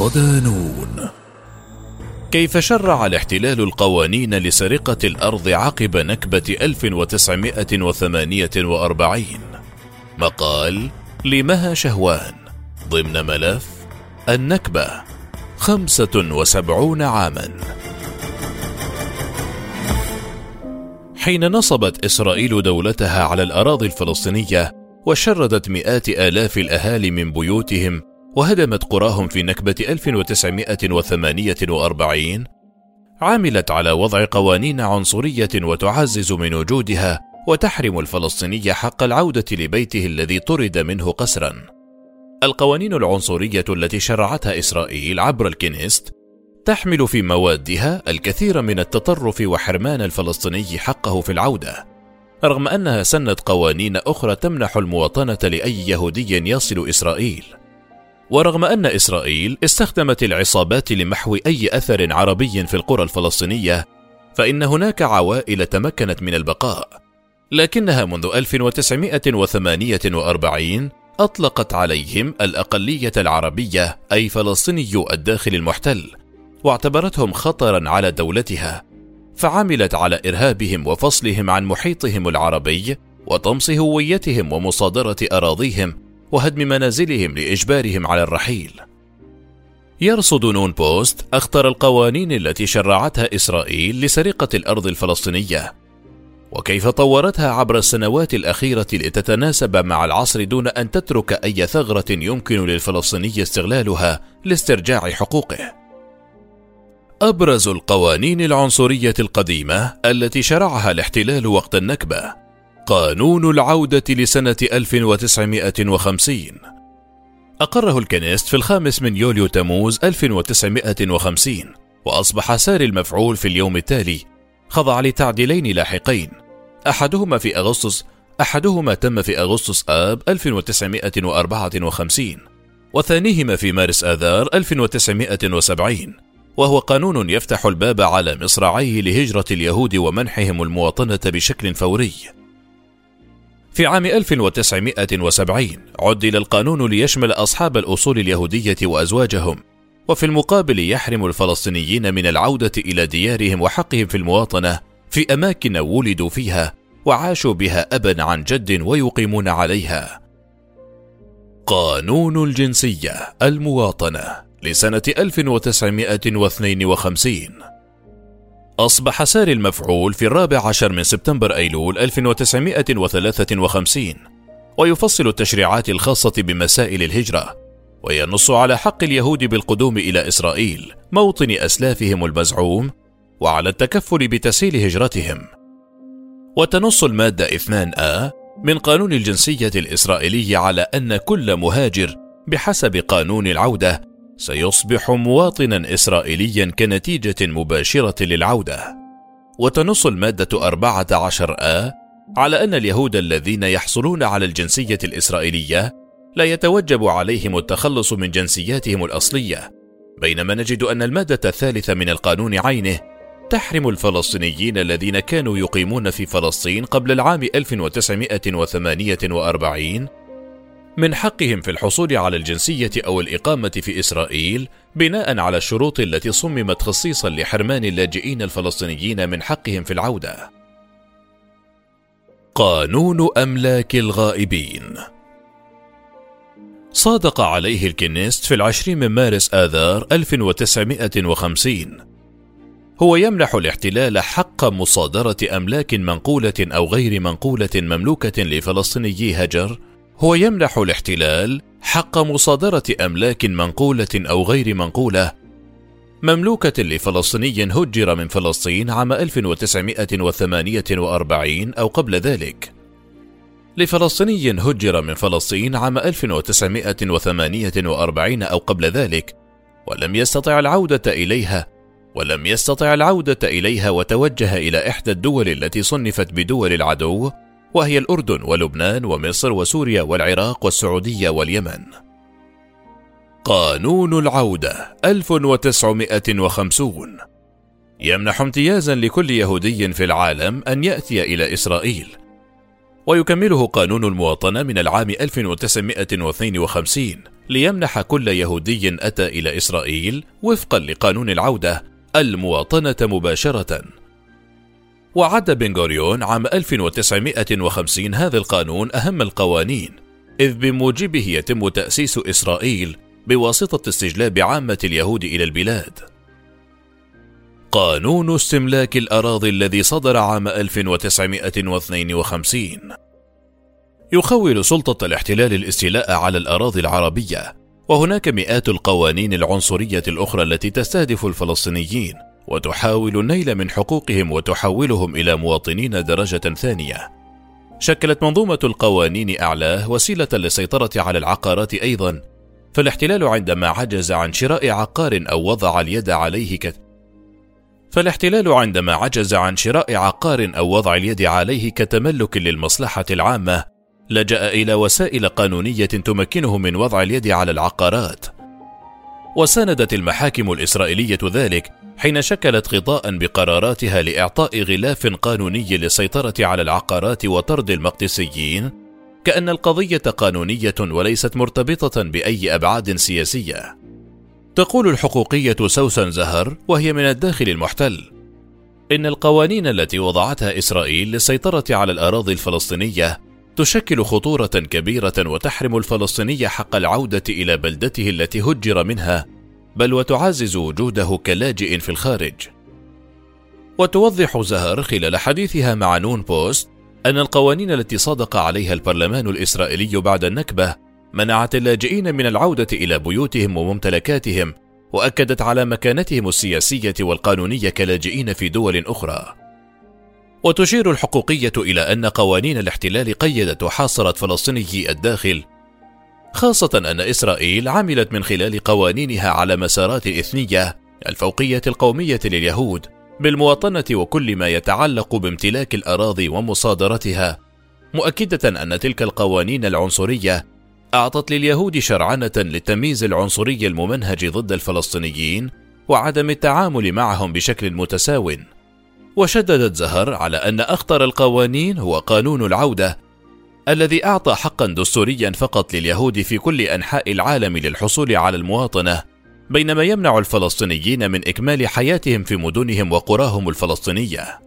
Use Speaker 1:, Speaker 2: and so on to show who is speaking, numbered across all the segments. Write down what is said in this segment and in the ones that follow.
Speaker 1: صدانون كيف شرع الاحتلال القوانين لسرقة الأرض عقب نكبة 1948 مقال لمها شهوان ضمن ملف النكبة خمسة وسبعون عاما. حين نصبت إسرائيل دولتها على الأراضي الفلسطينية وشردت مئات آلاف الأهالي من بيوتهم وهدمت قراهم في نكبة 1948 عملت على وضع قوانين عنصرية وتعزز من وجودها وتحرم الفلسطيني حق العودة لبيته الذي طرد منه قسرا. القوانين العنصرية التي شرعتها إسرائيل عبر الكنيست تحمل في موادها الكثير من التطرف وحرمان الفلسطيني حقه في العودة، رغم أنها سنت قوانين أخرى تمنح المواطنة لأي يهودي يصل إسرائيل. ورغم أن إسرائيل استخدمت العصابات لمحو أي أثر عربي في القرى الفلسطينية، فإن هناك عوائل تمكنت من البقاء، لكنها منذ 1948 أطلقت عليهم الأقلية العربية أي فلسطينيو الداخل المحتل، واعتبرتهم خطرا على دولتها، فعملت على إرهابهم وفصلهم عن محيطهم العربي، وطمس هويتهم ومصادرة أراضيهم وهدم منازلهم لإجبارهم على الرحيل. يرصد نون بوست أخطر القوانين التي شرعتها إسرائيل لسرقة الأرض الفلسطينية وكيف طورتها عبر السنوات الأخيرة لتتناسب مع العصر دون أن تترك أي ثغرة يمكن للفلسطيني استغلالها لاسترجاع حقوقه. أبرز القوانين العنصرية القديمة التي شرعها الاحتلال وقت النكبة قانون العودة لسنة 1950 أقره الكنيست في الخامس من يوليو تموز 1950 وأصبح ساري المفعول في اليوم التالي. خضع لتعديلين لاحقين. أحدهما في أغسطس أحدهما تم في أغسطس آب 1954 وثانيهما في مارس آذار 1970 وهو قانون يفتح الباب على مصراعيه لهجرة اليهود ومنحهم المواطنة بشكل فوري. في عام 1970 عدل القانون ليشمل أصحاب الأصول اليهودية وأزواجهم، وفي المقابل يحرم الفلسطينيين من العودة إلى ديارهم وحقهم في المواطنة في أماكن ولدوا فيها وعاشوا بها أبا عن جد ويقيمون عليها. قانون الجنسية المواطنة لسنة 1952 أصبح ساري المفعول في الرابع عشر من سبتمبر أيلول 1953 ويفصل التشريعات الخاصة بمسائل الهجرة وينص على حق اليهود بالقدوم إلى إسرائيل موطن أسلافهم المزعوم وعلى التكفل بتسهيل هجرتهم. وتنص المادة 2A من قانون الجنسية الإسرائيلي على أن كل مهاجر بحسب قانون العودة سيصبح مواطنا إسرائيليا كنتيجة مباشرة للعودة. وتنص المادة 14 آ على أن اليهود الذين يحصلون على الجنسية الإسرائيلية لا يتوجب عليهم التخلص من جنسياتهم الأصلية بينما نجد أن المادة الثالثة من القانون عينه تحرم الفلسطينيين الذين كانوا يقيمون في فلسطين قبل العام 1948 من حقهم في الحصول على الجنسية أو الإقامة في إسرائيل بناء على الشروط التي صممت خصيصا لحرمان اللاجئين الفلسطينيين من حقهم في العودة. قانون أملاك الغائبين صادق عليه الكنيست في العشرين من مارس آذار 1950 هو يمنح الاحتلال حق مصادرة أملاك منقولة أو غير منقولة مملوكة لفلسطينيي هجر هو يمنح الاحتلال حق مصادرة أملاك منقولة أو غير منقولة. مملوكة لفلسطيني هجر من فلسطين عام 1948 أو قبل ذلك. لفلسطيني هجر من فلسطين عام 1948 أو قبل ذلك ولم يستطع العودة إليها ولم يستطع العودة إليها وتوجه إلى إحدى الدول التي صنفت بدول العدو وهي الأردن ولبنان ومصر وسوريا والعراق والسعودية واليمن. قانون العودة 1950 يمنح امتيازا لكل يهودي في العالم أن يأتي إلى إسرائيل، ويكمله قانون المواطنة من العام 1952 ليمنح كل يهودي أتى إلى إسرائيل وفقا لقانون العودة المواطنة مباشرة. وعد بن غوريون عام 1950 هذا القانون أهم القوانين، إذ بموجبه يتم تأسيس إسرائيل بواسطة استجلاب عامة اليهود إلى البلاد. قانون استملاك الأراضي الذي صدر عام 1952 يخول سلطة الاحتلال الاستيلاء على الأراضي العربية، وهناك مئات القوانين العنصرية الأخرى التي تستهدف الفلسطينيين، وتحاول النيل من حقوقهم وتحولهم إلى مواطنين درجة ثانية. شكلت منظومة القوانين أعلاه وسيلة للسيطرة على العقارات أيضا، فالاحتلال عندما عجز عن شراء عقار أو وضع اليد عليه ك... فالاحتلال عندما عجز عن شراء عقار أو وضع اليد عليه كتملك للمصلحة العامة لجأ إلى وسائل قانونية تمكنه من وضع اليد على العقارات. وساندت المحاكم الإسرائيلية ذلك حين شكلت غطاء بقراراتها لإعطاء غلاف قانوني للسيطرة على العقارات وطرد المقدسيين، كأن القضية قانونية وليست مرتبطة بأي أبعاد سياسية. تقول الحقوقية سوسن زهر وهي من الداخل المحتل: إن القوانين التي وضعتها إسرائيل للسيطرة على الأراضي الفلسطينية تشكل خطورة كبيرة وتحرم الفلسطيني حق العودة إلى بلدته التي هجر منها، بل وتعزز وجوده كلاجئ في الخارج. وتوضح زهر خلال حديثها مع نون بوست أن القوانين التي صادق عليها البرلمان الإسرائيلي بعد النكبة منعت اللاجئين من العودة إلى بيوتهم وممتلكاتهم، وأكدت على مكانتهم السياسية والقانونية كلاجئين في دول أخرى. وتشير الحقوقية إلى أن قوانين الاحتلال قيدت وحاصرت فلسطيني الداخل خاصة أن إسرائيل عملت من خلال قوانينها على مسارات إثنية الفوقية القومية لليهود بالمواطنة وكل ما يتعلق بامتلاك الأراضي ومصادرتها. مؤكدة أن تلك القوانين العنصرية أعطت لليهود شرعنة للتمييز العنصري الممنهج ضد الفلسطينيين وعدم التعامل معهم بشكل متساو. وشددت زهر على أن أخطر القوانين هو قانون العودة الذي أعطى حقا دستوريا فقط لليهود في كل أنحاء العالم للحصول على المواطنة بينما يمنع الفلسطينيين من إكمال حياتهم في مدنهم وقراهم الفلسطينية.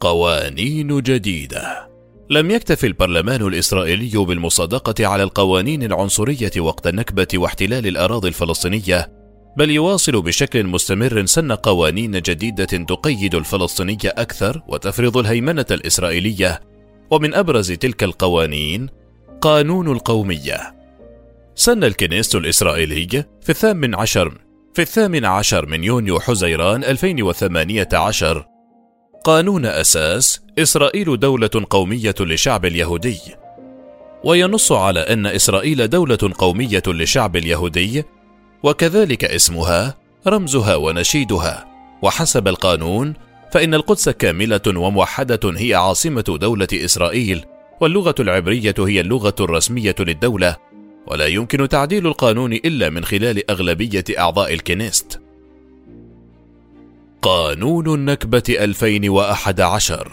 Speaker 1: قوانين جديدة لم يكتف البرلمان الإسرائيلي بالمصادقة على القوانين العنصرية وقت النكبة واحتلال الأراضي الفلسطينية بل يواصل بشكل مستمر سن قوانين جديدة تقيد الفلسطينية أكثر وتفرض الهيمنة الإسرائيلية ومن أبرز تلك القوانين قانون القومية. سن الكنيست الإسرائيلي في الثامن عشر في الثامن عشر من يونيو حزيران 2018 قانون أساس إسرائيل دولة قومية للشعب اليهودي. وينص على أن إسرائيل دولة قومية للشعب اليهودي وكذلك اسمها رمزها ونشيدها. وحسب القانون فإن القدس كاملة وموحدة هي عاصمة دولة إسرائيل واللغة العبرية هي اللغة الرسمية للدولة ولا يمكن تعديل القانون إلا من خلال أغلبية أعضاء الكنيست. قانون النكبة 2011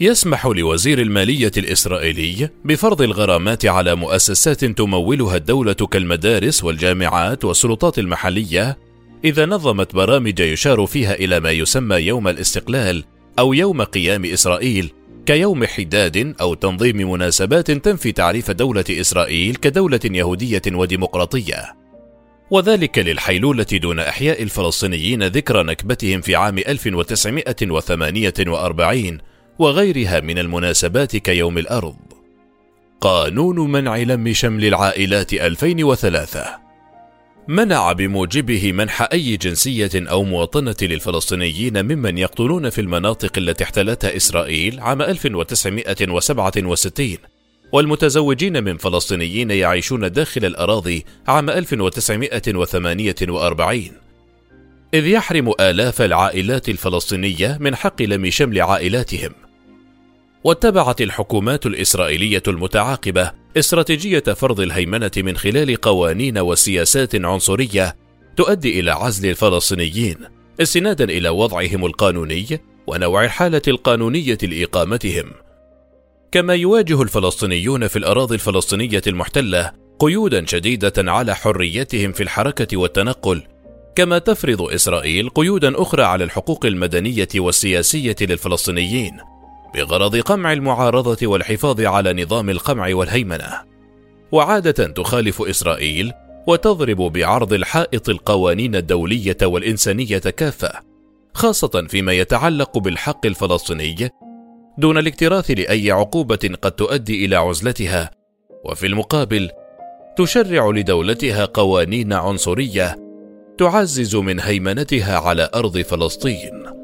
Speaker 1: يسمح لوزير المالية الإسرائيلي بفرض الغرامات على مؤسسات تمولها الدولة كالمدارس والجامعات والسلطات المحلية إذا نظمت برامج يشار فيها إلى ما يسمى يوم الاستقلال أو يوم قيام إسرائيل كيوم حداد أو تنظيم مناسبات تنفي تعريف دولة إسرائيل كدولة يهودية وديمقراطية. وذلك للحيلولة دون إحياء الفلسطينيين ذكرى نكبتهم في عام 1948 وغيرها من المناسبات كيوم الأرض. قانون منع لم شمل العائلات 2003 منع بموجبه منح أي جنسية أو مواطنة للفلسطينيين ممن يقتلون في المناطق التي احتلتها إسرائيل عام 1967 والمتزوجين من فلسطينيين يعيشون داخل الأراضي عام 1948 إذ يحرم آلاف العائلات الفلسطينية من حق لم شمل عائلاتهم. واتبعت الحكومات الإسرائيلية المتعاقبة استراتيجية فرض الهيمنة من خلال قوانين وسياسات عنصرية تؤدي إلى عزل الفلسطينيين استنادا إلى وضعهم القانوني ونوع الحالة القانونية لإقامتهم. كما يواجه الفلسطينيون في الأراضي الفلسطينية المحتلة قيودا شديدة على حريتهم في الحركة والتنقل كما تفرض إسرائيل قيودا أخرى على الحقوق المدنية والسياسية للفلسطينيين بغرض قمع المعارضة والحفاظ على نظام القمع والهيمنة. وعادة تخالف إسرائيل وتضرب بعرض الحائط القوانين الدولية والإنسانية كافة خاصة فيما يتعلق بالحق الفلسطيني دون الاكتراث لأي عقوبة قد تؤدي إلى عزلتها. وفي المقابل تشرع لدولتها قوانين عنصرية تعزز من هيمنتها على أرض فلسطين.